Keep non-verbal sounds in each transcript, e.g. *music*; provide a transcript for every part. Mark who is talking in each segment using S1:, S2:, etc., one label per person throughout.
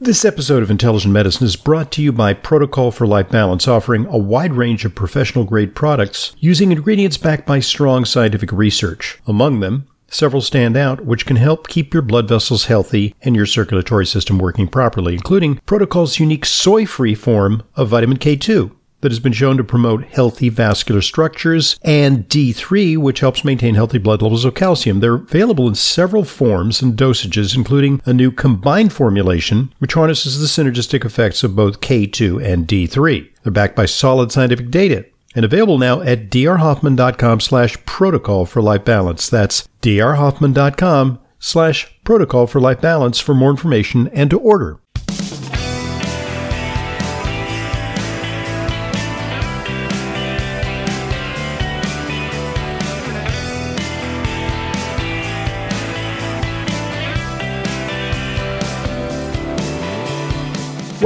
S1: This episode of Intelligent Medicine is brought to you by Protocol for Life Balance, offering a wide range of professional grade products using ingredients backed by strong scientific research. Among them, several stand out which can help keep your blood vessels healthy and your circulatory system working properly, including Protocol's unique soy free form of vitamin K2 that has been shown to promote healthy vascular structures, and D3, which helps maintain healthy blood levels of calcium. They're available in several forms and dosages, including a new combined formulation, which harnesses the synergistic effects of both K2 and D3. They're backed by solid scientific data and available now at drhoffman.com slash protocol for life balance. That's drhoffman.com slash protocol for life balance for more information and to order.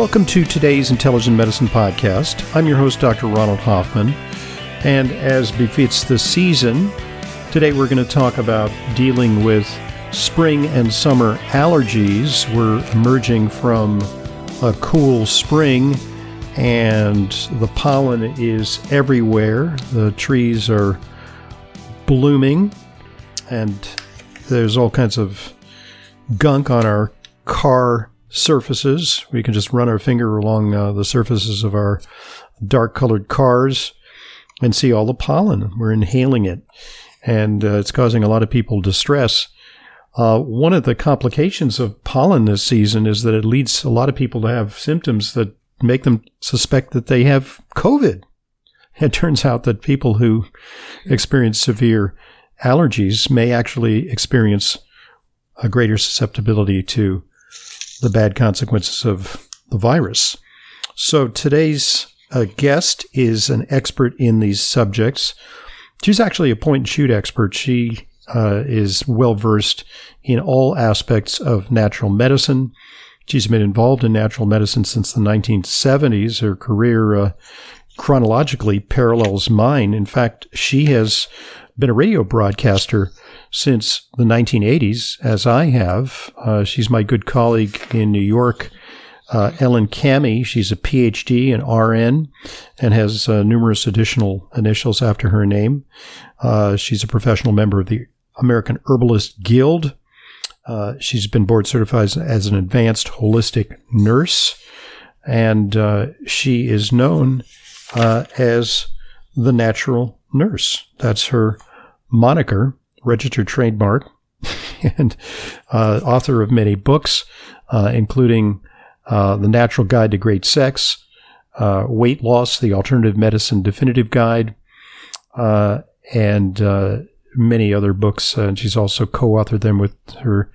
S1: Welcome to today's Intelligent Medicine Podcast. I'm your host, Dr. Ronald Hoffman. And as befits the season, today we're going to talk about dealing with spring and summer allergies. We're emerging from a cool spring, and the pollen is everywhere. The trees are blooming, and there's all kinds of gunk on our car surfaces. We can just run our finger along uh, the surfaces of our dark colored cars and see all the pollen. We're inhaling it, and uh, it's causing a lot of people distress. Uh, one of the complications of pollen this season is that it leads a lot of people to have symptoms that make them suspect that they have COVID. It turns out that people who experience severe allergies may actually experience a greater susceptibility to the bad consequences of the virus. So today's uh, guest is an expert in these subjects. She's actually a point and shoot expert. She uh, is well versed in all aspects of natural medicine. She's been involved in natural medicine since the 1970s. Her career uh, chronologically parallels mine. In fact, she has been a radio broadcaster since the 1980s, as I have. Uh, she's my good colleague in New York, uh, Ellen Kamhi. She's a PhD and RN and has uh, numerous additional initials after her name. Uh, she's a professional member of the American Herbalist Guild. Uh, she's been board certified as an advanced holistic nurse, and uh, she is known as the natural nurse. That's her moniker registered trademark, *laughs* and uh, author of many books, uh, including uh, The Natural Guide to Great Sex, uh, Weight Loss, The Alternative Medicine Definitive Guide, uh, and many other books. and she's also co-authored them with her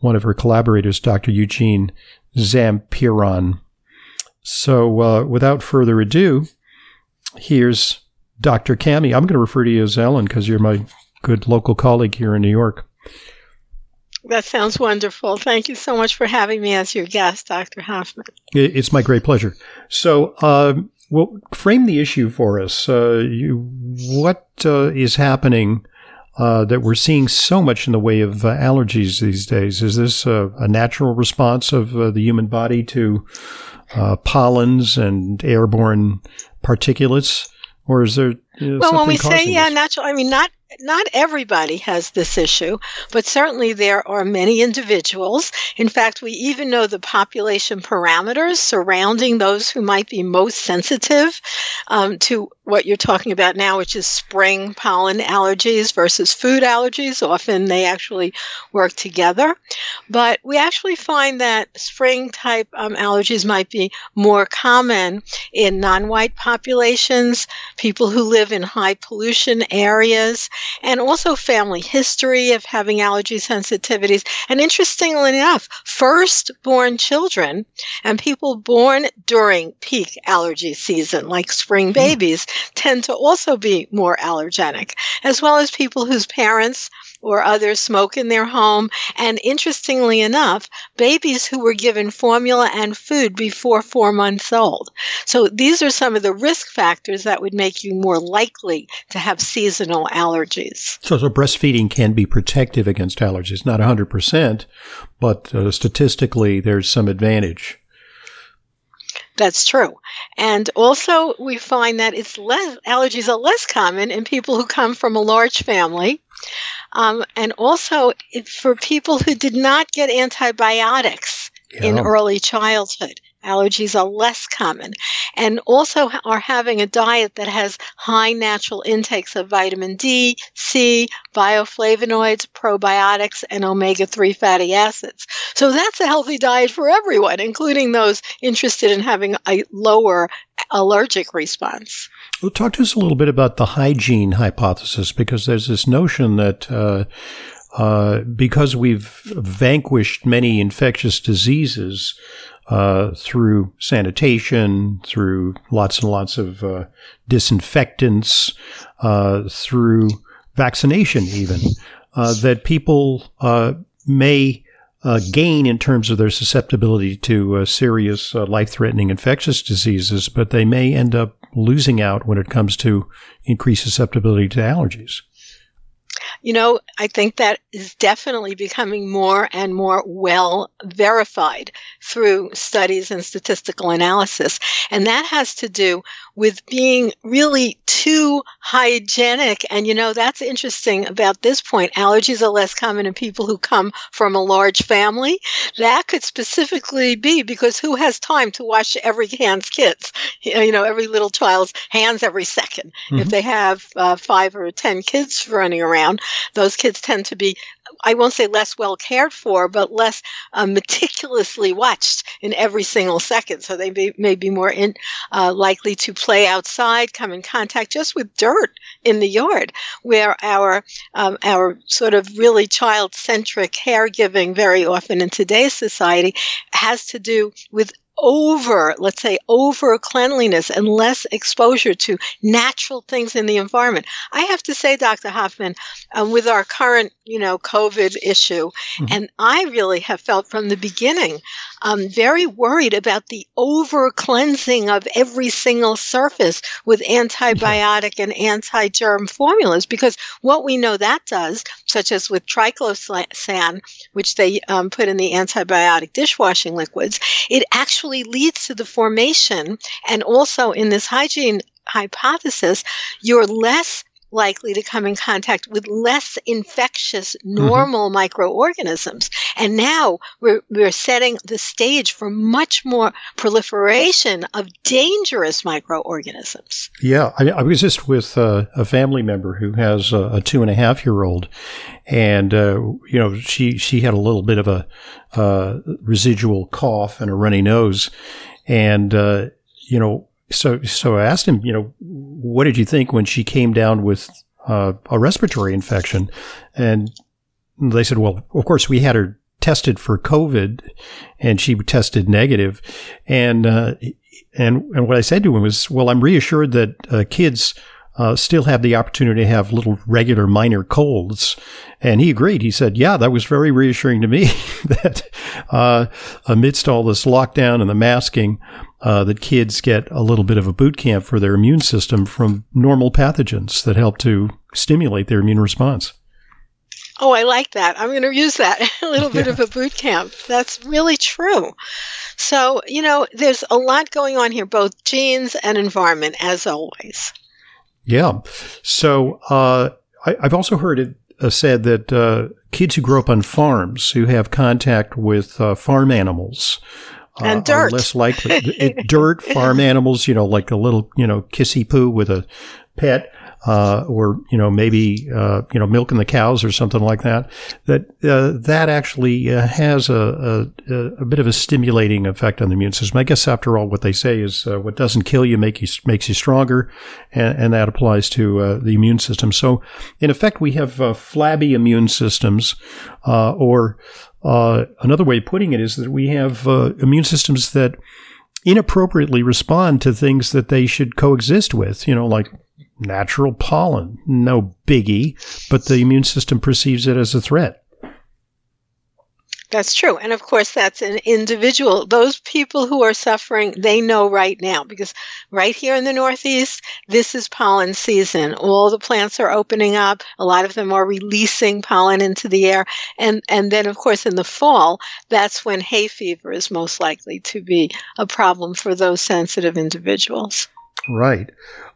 S1: one of her collaborators, Dr. Eugene Zampieron. So, without further ado, here's Dr. Kamhi. I'm going to refer to you as Ellen because you're my good local colleague here in New York.
S2: That sounds wonderful. Thank you so much for having me as your guest, Dr. Hoffman.
S1: It's my great pleasure. So, uh, well, frame the issue for us. Uh, you, what uh, is happening uh, that we're seeing so much in the way of uh, allergies these days? Is this a, a natural response of uh, the human body to pollens and airborne particulates? Or is there you know,
S2: well, when we say
S1: this?
S2: yeah, natural, I mean not not everybody has this issue, but certainly there are many individuals. In fact, we even know the population parameters surrounding those who might be most sensitive um, to what you're talking about now, which is spring pollen allergies versus food allergies. Often they actually work together. But we actually find that spring type um, allergies might be more common in non white populations, people who live in high pollution areas, and also family history of having allergy sensitivities. And interestingly enough, first-born children and people born during peak allergy season, like spring hmm. babies, tend to also be more allergenic, as well as people whose parents or others smoke in their home. And interestingly enough, babies who were given formula and food before four months old. So these are some of the risk factors that would make you more likely to have seasonal allergies.
S1: So, so breastfeeding can be protective against allergies, not 100%, but uh, statistically there's some advantage.
S2: That's true. And also, we find that it's less allergies are less common in people who come from a large family. Um, and also, for people who did not get antibiotics yeah. in early childhood, allergies are less common and also are having a diet that has high natural intakes of vitamin D, C, bioflavonoids, probiotics, and omega 3 fatty acids. So that's a healthy diet for everyone, including those interested in having a lower allergic response.
S1: Well, talk to us a little bit about the hygiene hypothesis because there's this notion that. Uh, uh, because we've vanquished many infectious diseases, uh, through sanitation, through lots and lots of uh, disinfectants, uh, through vaccination, even, uh, that people uh, gain in terms of their susceptibility to serious life threatening infectious diseases, but they may end up losing out when it comes to increased susceptibility to allergies.
S2: You know, I think that is definitely becoming more and more well verified through studies and statistical analysis. And that has to do with being really too hygienic. And you know, that's interesting about this point. Allergies are less common in people who come from a large family. That could specifically be because who has time to wash every hand's kids? You know, every little child's hands every 2nd mm-hmm. If they have uh, five or 10 kids running around, those kids tend to be I won't say less well cared for, but less uh, meticulously watched in every single second. So they may, may be more in, uh, likely to play outside, come in contact just with dirt in the yard, where our um, our sort of really child centric caregiving very often in today's society has to do with over, let's say, over cleanliness and less exposure to natural things in the environment. I have to say, Dr. Hoffman, um, with our current, you know, COVID issue, mm-hmm. and I really have felt from the beginning um, very worried about the over cleansing of every single surface with antibiotic and anti germ formulas because what we know that does, such as with triclosan, which they um, put in the antibiotic dishwashing liquids, it actually leads to the formation and also in this hygiene hypothesis, you're less likely to come in contact with less infectious mm-hmm. normal mm-hmm. microorganisms. And now we're, we're setting the stage for much more proliferation of dangerous microorganisms.
S1: Yeah. I, I was just with uh, a family member who has a, a, two and a half year old. And, uh, you know, she, she had a little bit of a uh, residual cough and a runny nose. And, uh, you know, so, so I asked him, you know, what did you think when she came down with uh, a respiratory infection? And they said, well, of course, we had her tested for COVID, and she tested negative. And uh, and and what I said to him was, well, I'm reassured that uh, kids uh, still have the opportunity to have little regular minor colds. And he agreed. He said, yeah, that was very reassuring to me *laughs* that uh, amidst all this lockdown and the masking, uh, that kids get a little bit of a boot camp for their immune system from normal pathogens that help to stimulate their immune response.
S2: Oh, I like that. I'm going to use that *laughs* a little bit yeah. of a boot camp. That's really true. So, you know, there's a lot going on here, both genes and environment, as always.
S1: Yeah. So uh, I, have also heard it uh, said that uh, kids who grow up on farms who have contact with uh, farm animals
S2: uh, and dirt.
S1: are less likely. *laughs* it, dirt, farm animals, you know, like a little, you know, kissy poo with a pet uh, or you know maybe uh, you know milking the cows or something like that. That uh, that actually uh, has a, a, a, bit of a stimulating effect on the immune system. I guess after all, what they say is uh, what doesn't kill you, make you makes you stronger, and, and that applies to uh, the immune system. So in effect, we have flabby immune systems, or Uh, another way of putting it is that we have uh, immune systems that inappropriately respond to things that they should coexist with. You know, like natural pollen, no biggie, but the immune system perceives it as a threat.
S2: That's true. And of course, that's an individual. Those people who are suffering, they know right now because right here in the Northeast, this is pollen season. All the plants are opening up. A lot of them are releasing pollen into the air. And, and then, of course, in the fall, that's when hay fever is most likely to be a problem for those sensitive individuals.
S1: Right.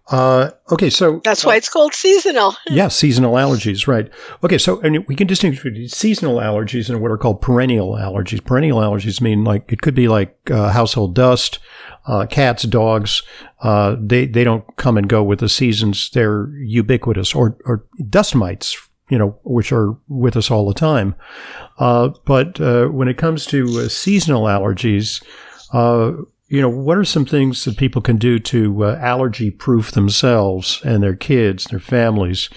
S1: Uh, okay, so
S2: that's why uh, it's called seasonal. *laughs*
S1: yeah, seasonal allergies, right? Okay, so and we can distinguish between seasonal allergies and what are called perennial allergies. Perennial allergies mean like it could be like uh, household dust, uh, cats, dogs. Uh, they they don't come and go with the seasons; they're ubiquitous. Or or dust mites, you know, which are with us all the time. Uh, but when it comes to seasonal allergies you know, what are some things that people can do to uh, allergy proof themselves and their kids, their families,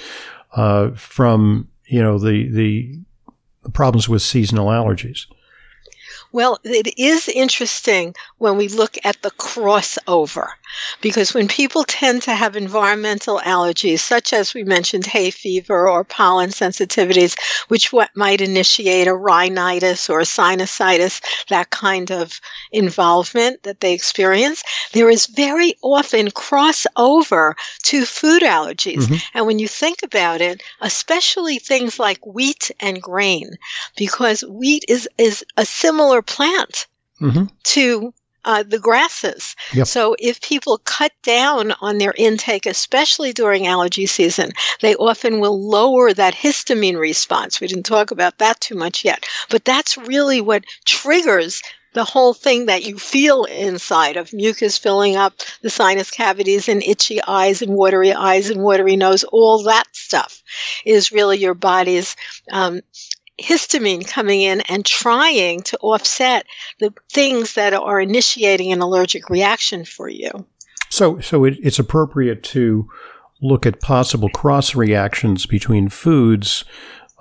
S1: uh, from, you know, the, the problems with seasonal allergies?
S2: Well, it is interesting when we look at the crossover because when people tend to have environmental allergies, such as we mentioned hay fever or pollen sensitivities, which what might initiate a rhinitis or a sinusitis, that kind of involvement that they experience, there is very often crossover to food allergies. Mm-hmm. And when you think about it, especially things like wheat and grain, because wheat is, is a similar plant mm-hmm. to uh, the grasses. Yep. So if people cut down on their intake, especially during allergy season, they often will lower that histamine response. We didn't talk about that too much yet, but that's really what triggers the whole thing that you feel inside of mucus filling up the sinus cavities and itchy eyes and watery eyes and watery nose, all that stuff is really your body's um, histamine coming in and trying to offset the things that are initiating an allergic reaction for you.
S1: So, so it, it's appropriate to look at possible cross reactions between foods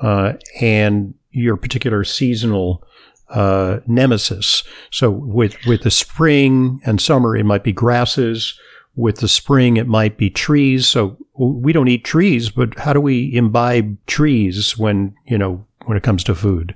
S1: uh, and your particular seasonal uh, nemesis. So, with with the spring and summer, it might be grasses. With the spring, it might be trees. So we don't eat trees, but how do we imbibe trees when you know when it comes to food.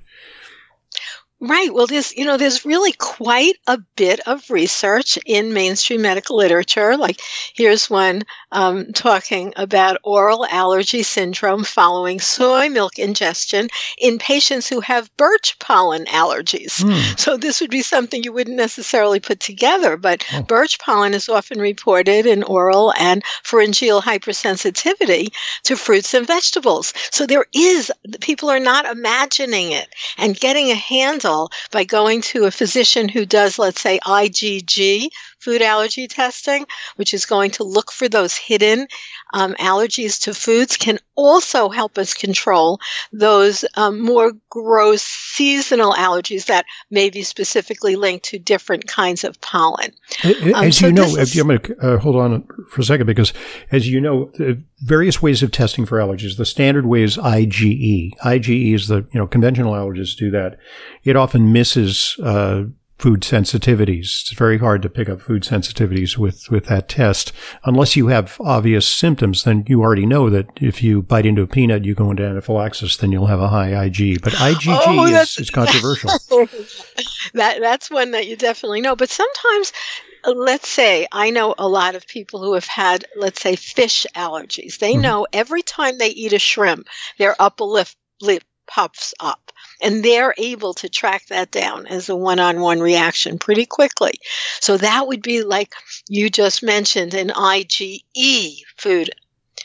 S2: Right. Well, there's, you know, there's really quite a bit of research in mainstream medical literature. Like, here's one um, talking about oral allergy syndrome following soy milk ingestion in patients who have birch pollen allergies. Mm. So, this would be something you wouldn't necessarily put together, but oh. birch pollen is often reported in oral and pharyngeal hypersensitivity to fruits and vegetables. So, there is, people are not imagining it and getting a handle by going to a physician who does, let's say, IgG food allergy testing, which is going to look for those hidden um, allergies to foods, can also help us control those um, more gross seasonal allergies that may be specifically linked to different kinds of pollen.
S1: Um, as so you know, is, I'm going to uh, hold on for a second because, as you know, various ways of testing for allergies. The standard way is IgE. IgE is the you know conventional allergists do that. It often misses. Uh, food sensitivities. It's very hard to pick up food sensitivities with, with that test. Unless you have obvious symptoms, then you already know that if you bite into a peanut, you go into anaphylaxis, then you'll have a high Ig. But *gasps* IgG oh, is, is controversial. *laughs*
S2: that, that's one that you definitely know. But sometimes let's say I know a lot of people who have had, let's say, fish allergies. They mm-hmm. know every time they eat a shrimp, their upper lip, lip puffs up and they're able to track that down as a one-on-one reaction pretty quickly. So that would be like you just mentioned an IgE food.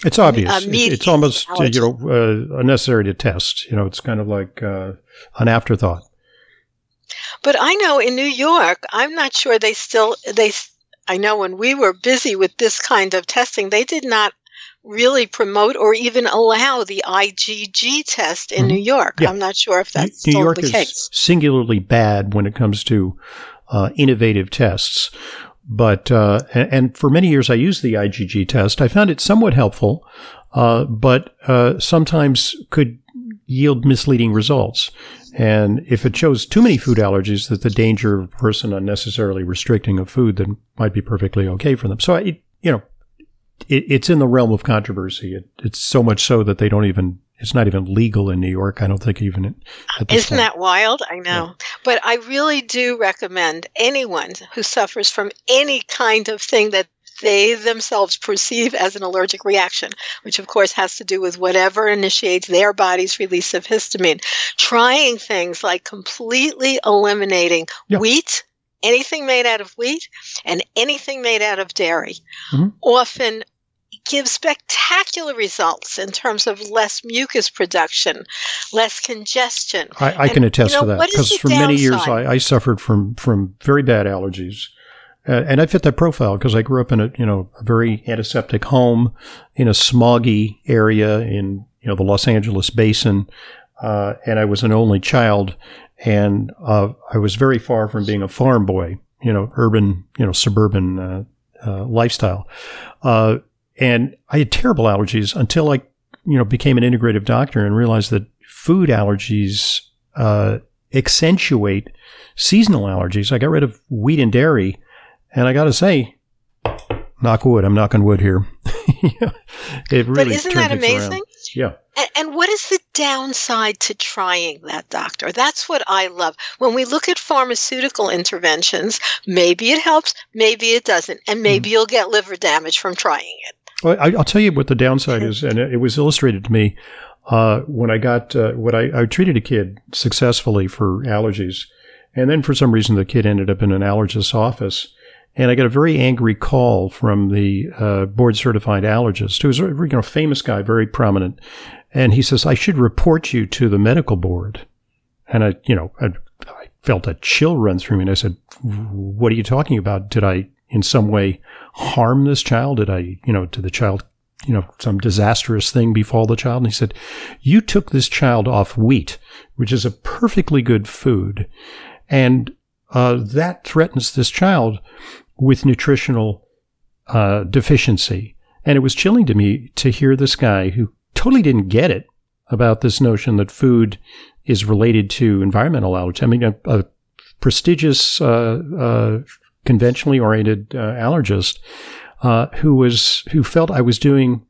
S1: It's obvious. Uh, it's, it's, almost uh, you know uh, unnecessary to test. You know, it's kind of like uh, an afterthought.
S2: But I know in New York, I'm not sure they still they. I know when we were busy with this kind of testing, they did not really promote or even allow the IgG test in mm-hmm. New York. Yeah. I'm not sure if that's New York is case.
S1: singularly bad when it comes to uh, innovative tests. But uh, and for many years I used the IgG test. I found it somewhat helpful, uh, but uh, sometimes could yield misleading results. And if it shows too many food allergies, that the danger of a person unnecessarily restricting a food that might be perfectly okay for them. So, I, you know, it, it's in the realm of controversy. It, it's so much so that they don't even it's not even legal in New York. I don't think even.
S2: Isn't point. that wild? I know. Yeah. But I really do recommend anyone who suffers from any kind of thing that they themselves perceive as an allergic reaction, which of course has to do with whatever initiates their body's release of histamine. Trying things like completely eliminating wheat, anything made out of wheat, and anything made out of dairy. Mm-hmm. Often gives spectacular results in terms of less mucus production, less congestion.
S1: I, I can attest you know, to that because for downside? many years I, I, suffered from from very bad allergies. Uh, and I fit that profile because I grew up in a you know a very antiseptic home in a smoggy area in you know the Los Angeles basin, uh, and I was an only child, and uh, I was very far from being a farm boy, you know, urban, you know, suburban uh, uh, lifestyle. Uh, and I had terrible allergies until I, you know, became an integrative doctor and realized that food allergies uh, accentuate seasonal allergies. I got rid of wheat and dairy, and I got to say, knock wood. I'm knocking wood here. *laughs*
S2: it really but isn't that amazing?
S1: Yeah.
S2: And, and, what is the downside to trying that, doctor? That's what I love. When we look at pharmaceutical interventions, maybe it helps, maybe it doesn't, and maybe mm. you'll get liver damage from trying it.
S1: Well, I, will tell you what the downside is, and it, was illustrated to me uh, when I got uh, when I, I, treated a kid successfully for allergies, and then for some reason the kid ended up in an allergist's office, and I got a very angry call from the uh, board certified allergist, who was a you know, famous guy, very prominent, and he says I should report you to the medical board, and I you know I, I felt a chill run through me, and I said, "What are you talking about? Did I in some way harm this child? Did I, you know, did the child, you know, some disastrous thing befall the child? And he said, you took this child off wheat, which is a perfectly good food. And uh, that threatens this child with nutritional uh, deficiency. And it was chilling to me to hear this guy who totally didn't get it about this notion that food is related to environmental allergy. I mean, a, a prestigious uh, uh conventionally oriented uh, allergist uh, who was who felt I was doing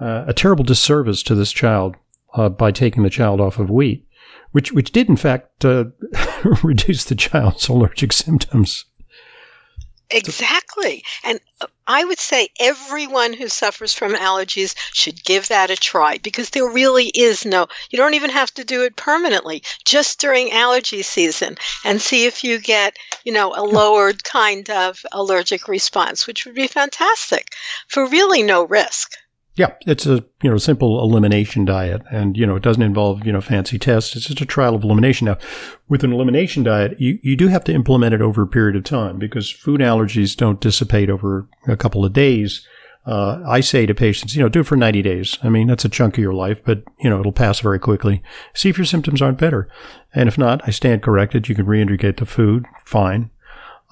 S1: uh, a terrible disservice to this child uh, by taking the child off of wheat, which which did in fact *laughs* reduce the child's allergic symptoms.
S2: Exactly. And uh, I would say everyone who suffers from allergies should give that a try because there really is no, you don't even have to do it permanently, just during allergy season and see if you get, you know, a lowered kind of allergic response, which would be fantastic for really no risk.
S1: Yeah, it's a you know simple elimination diet, and you know it doesn't involve you know fancy tests. It's just a trial of elimination. Now, with an elimination diet, you, you do have to implement it over a period of time because food allergies don't dissipate over a couple of days. Uh, I say to patients, you know, do it for 90 days. I mean, that's a chunk of your life, but you know, it'll pass very quickly. See if your symptoms aren't better, and if not, I stand corrected. You can reintegrate the food, fine.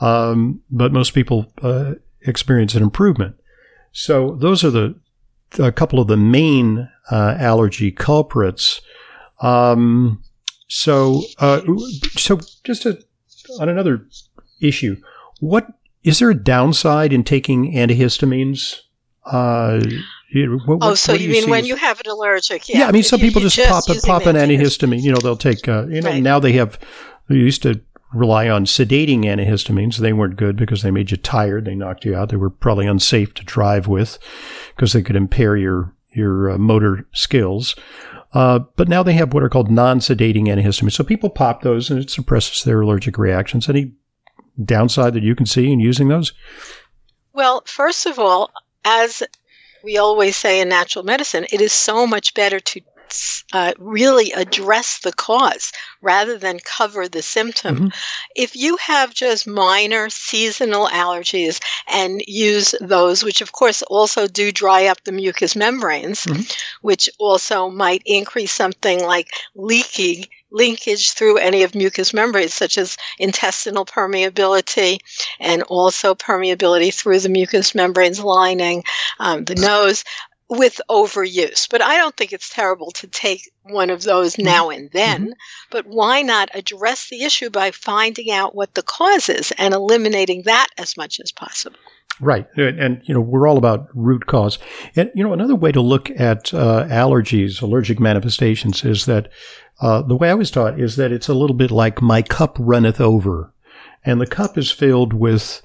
S1: Um, but most people uh, experience an improvement. So those are the a couple of the main uh, allergy culprits. Um, so, uh, so just a, on another issue, what is there a downside in taking antihistamines? Uh,
S2: what, oh, so you, you mean when you have an allergic?
S1: Yeah, yeah I mean some people just, just pop pop an antihistamine. You know, they'll take. Uh, you know, right. now they have. They used to rely on sedating antihistamines. They weren't good because they made you tired. They knocked you out. They were probably unsafe to drive with because they could impair your your uh, motor skills. Uh, but now they have what are called non-sedating antihistamines. So people pop those and it suppresses their allergic reactions. Any downside that you can see in using those?
S2: Well, first of all, as we always say in natural medicine, it is so much better to uh, really address the cause rather than cover the symptom. Mm-hmm. If you have just minor seasonal allergies and use those, which of course also do dry up the mucous membranes, mm-hmm. which also might increase something like leaking linkage through any of mucous membranes, such as intestinal permeability and also permeability through the mucous membranes lining um, the nose with overuse. But I don't think it's terrible to take one of those mm-hmm. now and then. Mm-hmm. But why not address the issue by finding out what the cause is and eliminating that as much as possible?
S1: Right. And, and, you know, we're all about root cause. And, you know, another way to look at uh, allergies, allergic manifestations, is that uh, the way I was taught is that it's a little bit like my cup runneth over. And the cup is filled with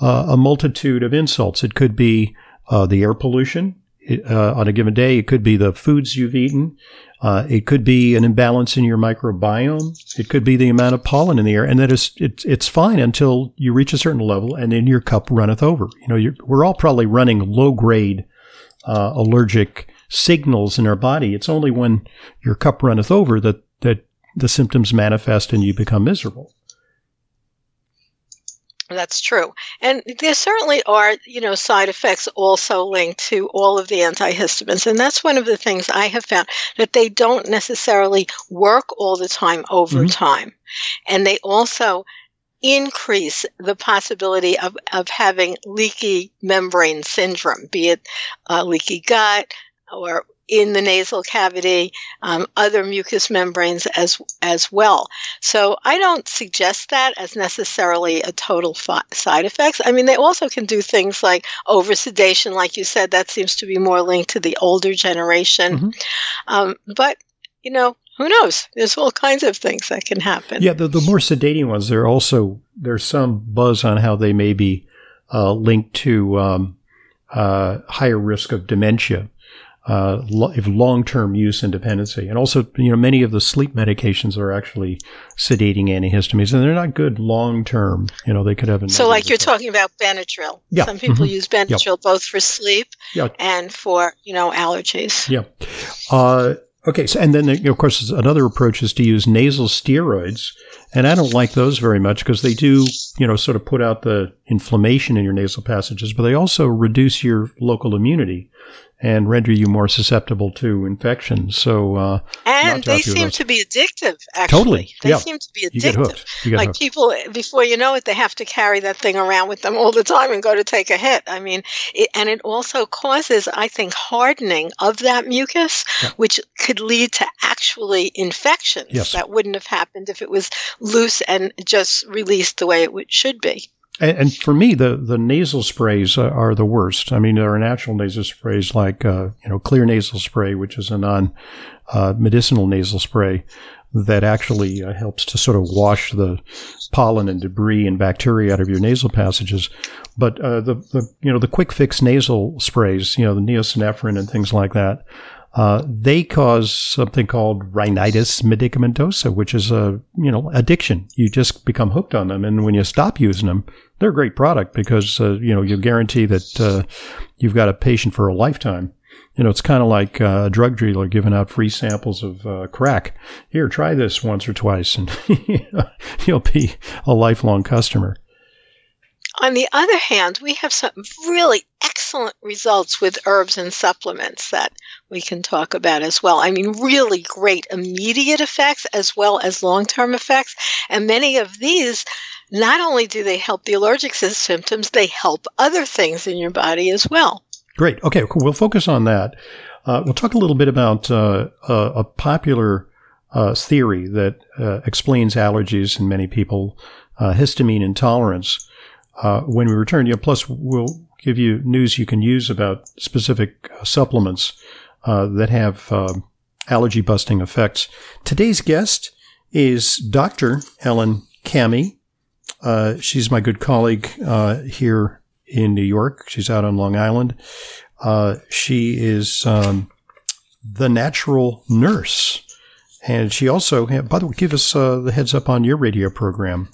S1: uh, a multitude of insults. It could be uh, the air pollution uh, on a given day. It could be the foods you've eaten. Uh, it could be an imbalance in your microbiome. It could be the amount of pollen in the air, and that is it's it's fine until you reach a certain level, and then your cup runneth over. You know, we're all probably running low grade uh, allergic signals in our body. It's only when your cup runneth over that that the symptoms manifest and you become miserable.
S2: That's true. And there certainly are, you know, side effects also linked to all of the antihistamines. And that's one of the things I have found that they don't necessarily work all the time over mm-hmm. time. And they also increase the possibility of, of having leaky membrane syndrome, be it uh, leaky gut or in the nasal cavity, um, other mucous membranes as as well. So I don't suggest that as necessarily a total fi- side effects. I mean, they also can do things like over sedation, like you said. That seems to be more linked to the older generation. Mm-hmm. Um, but you know, who knows? There's all kinds of things that can happen.
S1: Yeah, the, the more sedating ones, there also there's some buzz on how they may be uh, linked to um, uh, higher risk of dementia uh, long-term use and dependency. And also, you know, many of the sleep medications are actually sedating antihistamines, and they're not good long-term. You know, they could have.
S2: so, like you're effect. talking about Benadryl. Yeah. Some people mm-hmm. use Benadryl yep. both for sleep yeah. and for you know allergies.
S1: Yeah. Uh, okay. So, and then you know, of course, another approach is to use nasal steroids. And I don't like those very much because they do, you know, sort of put out the inflammation in your nasal passages, but they also reduce your local immunity and render you more susceptible to infections. So, uh,
S2: and they seem to be addictive. Actually,
S1: totally,
S2: they
S1: yeah.
S2: seem to be addictive. You get hooked. You get like hooked. people, before you know it, they have to carry that thing around with them all the time and go to take a hit. I mean, it, and it also causes, I think, hardening of that mucus, yeah. which could lead to actually infections yes. that wouldn't have happened if it was loose and just released the way it should be.
S1: And, and, for me, the, the nasal sprays are the worst. I mean, there are natural nasal sprays like, uh, you know, Xlear nasal spray, which is a non uh, medicinal nasal spray that actually uh, helps to sort of wash the pollen and debris and bacteria out of your nasal passages. But uh, the, the, you know, the quick fix nasal sprays, you know, the Neo-Synephrine and things like that, uh, they cause something called rhinitis medicamentosa, which is a you know addiction. You just become hooked on them, and when you stop using them, they're a great product because uh, you know you guarantee that uh, you've got a patient for a lifetime. You know, it's kind of like uh, a drug dealer giving out free samples of uh, crack. Here, try this once or twice, and *laughs* you'll be a lifelong customer.
S2: On the other hand, we have some really excellent results with herbs and supplements that we can talk about as well. I mean, really great immediate effects as well as long term effects. And many of these, not only do they help the allergic symptoms, they help other things in your body as well.
S1: Great. Okay, cool. We'll focus on that. Uh, we'll talk a little bit about uh, a popular uh, theory that uh, explains allergies in many people, uh, histamine intolerance. Uh, when we return, you know, plus we'll give you news you can use about specific supplements uh, that have uh, allergy busting effects. Today's guest is Dr. Ellen Kamhi. Uh, she's my good colleague uh, here in New York. She's out on Long Island. Uh, she is um, the natural nurse. And she also, by the way, give us the heads up on your radio program.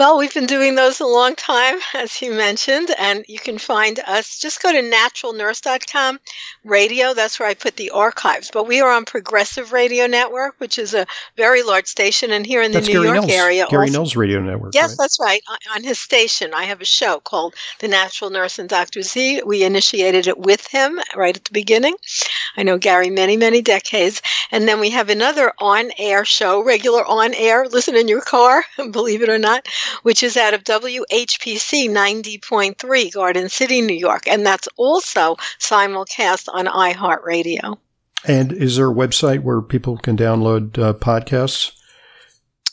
S2: Well, we've been doing those a long time, *laughs* as you mentioned, and you can find us. Just go to naturalnurse.com radio. That's where I put the archives. But we are on Progressive Radio Network, which is a very large station, and here in the
S1: that's
S2: New
S1: Gary
S2: York area.
S1: Gary also, Radio Network.
S2: Yes,
S1: right?
S2: that's right. On his station, I have a show called The Natural Nurse and Dr. Z. We initiated it with him right at the beginning. I know Gary many, many decades. And then we have another on air show, regular on air, listen in your car, *laughs* believe it or not, which is out of WHPC 90.3 Garden City, New York. And that's also simulcast on iHeartRadio.
S1: And is there a website where people can download uh, podcasts?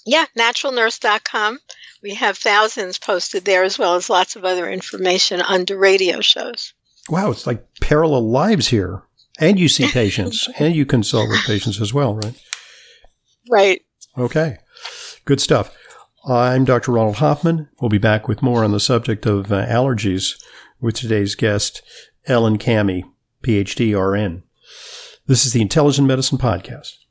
S2: Yeah, naturalnurse.com. We have thousands posted there as well as lots of other information under radio shows.
S1: Wow, it's like parallel lives here. And you see *laughs* patients and you consult with patients as well, right?
S2: Right.
S1: Okay. Good stuff. I'm Dr. Ronald Hoffman. We'll be back with more on the subject of uh, allergies with today's guest, Ellen Kamhi, PhD RN. This is the Intelligent Medicine Podcast.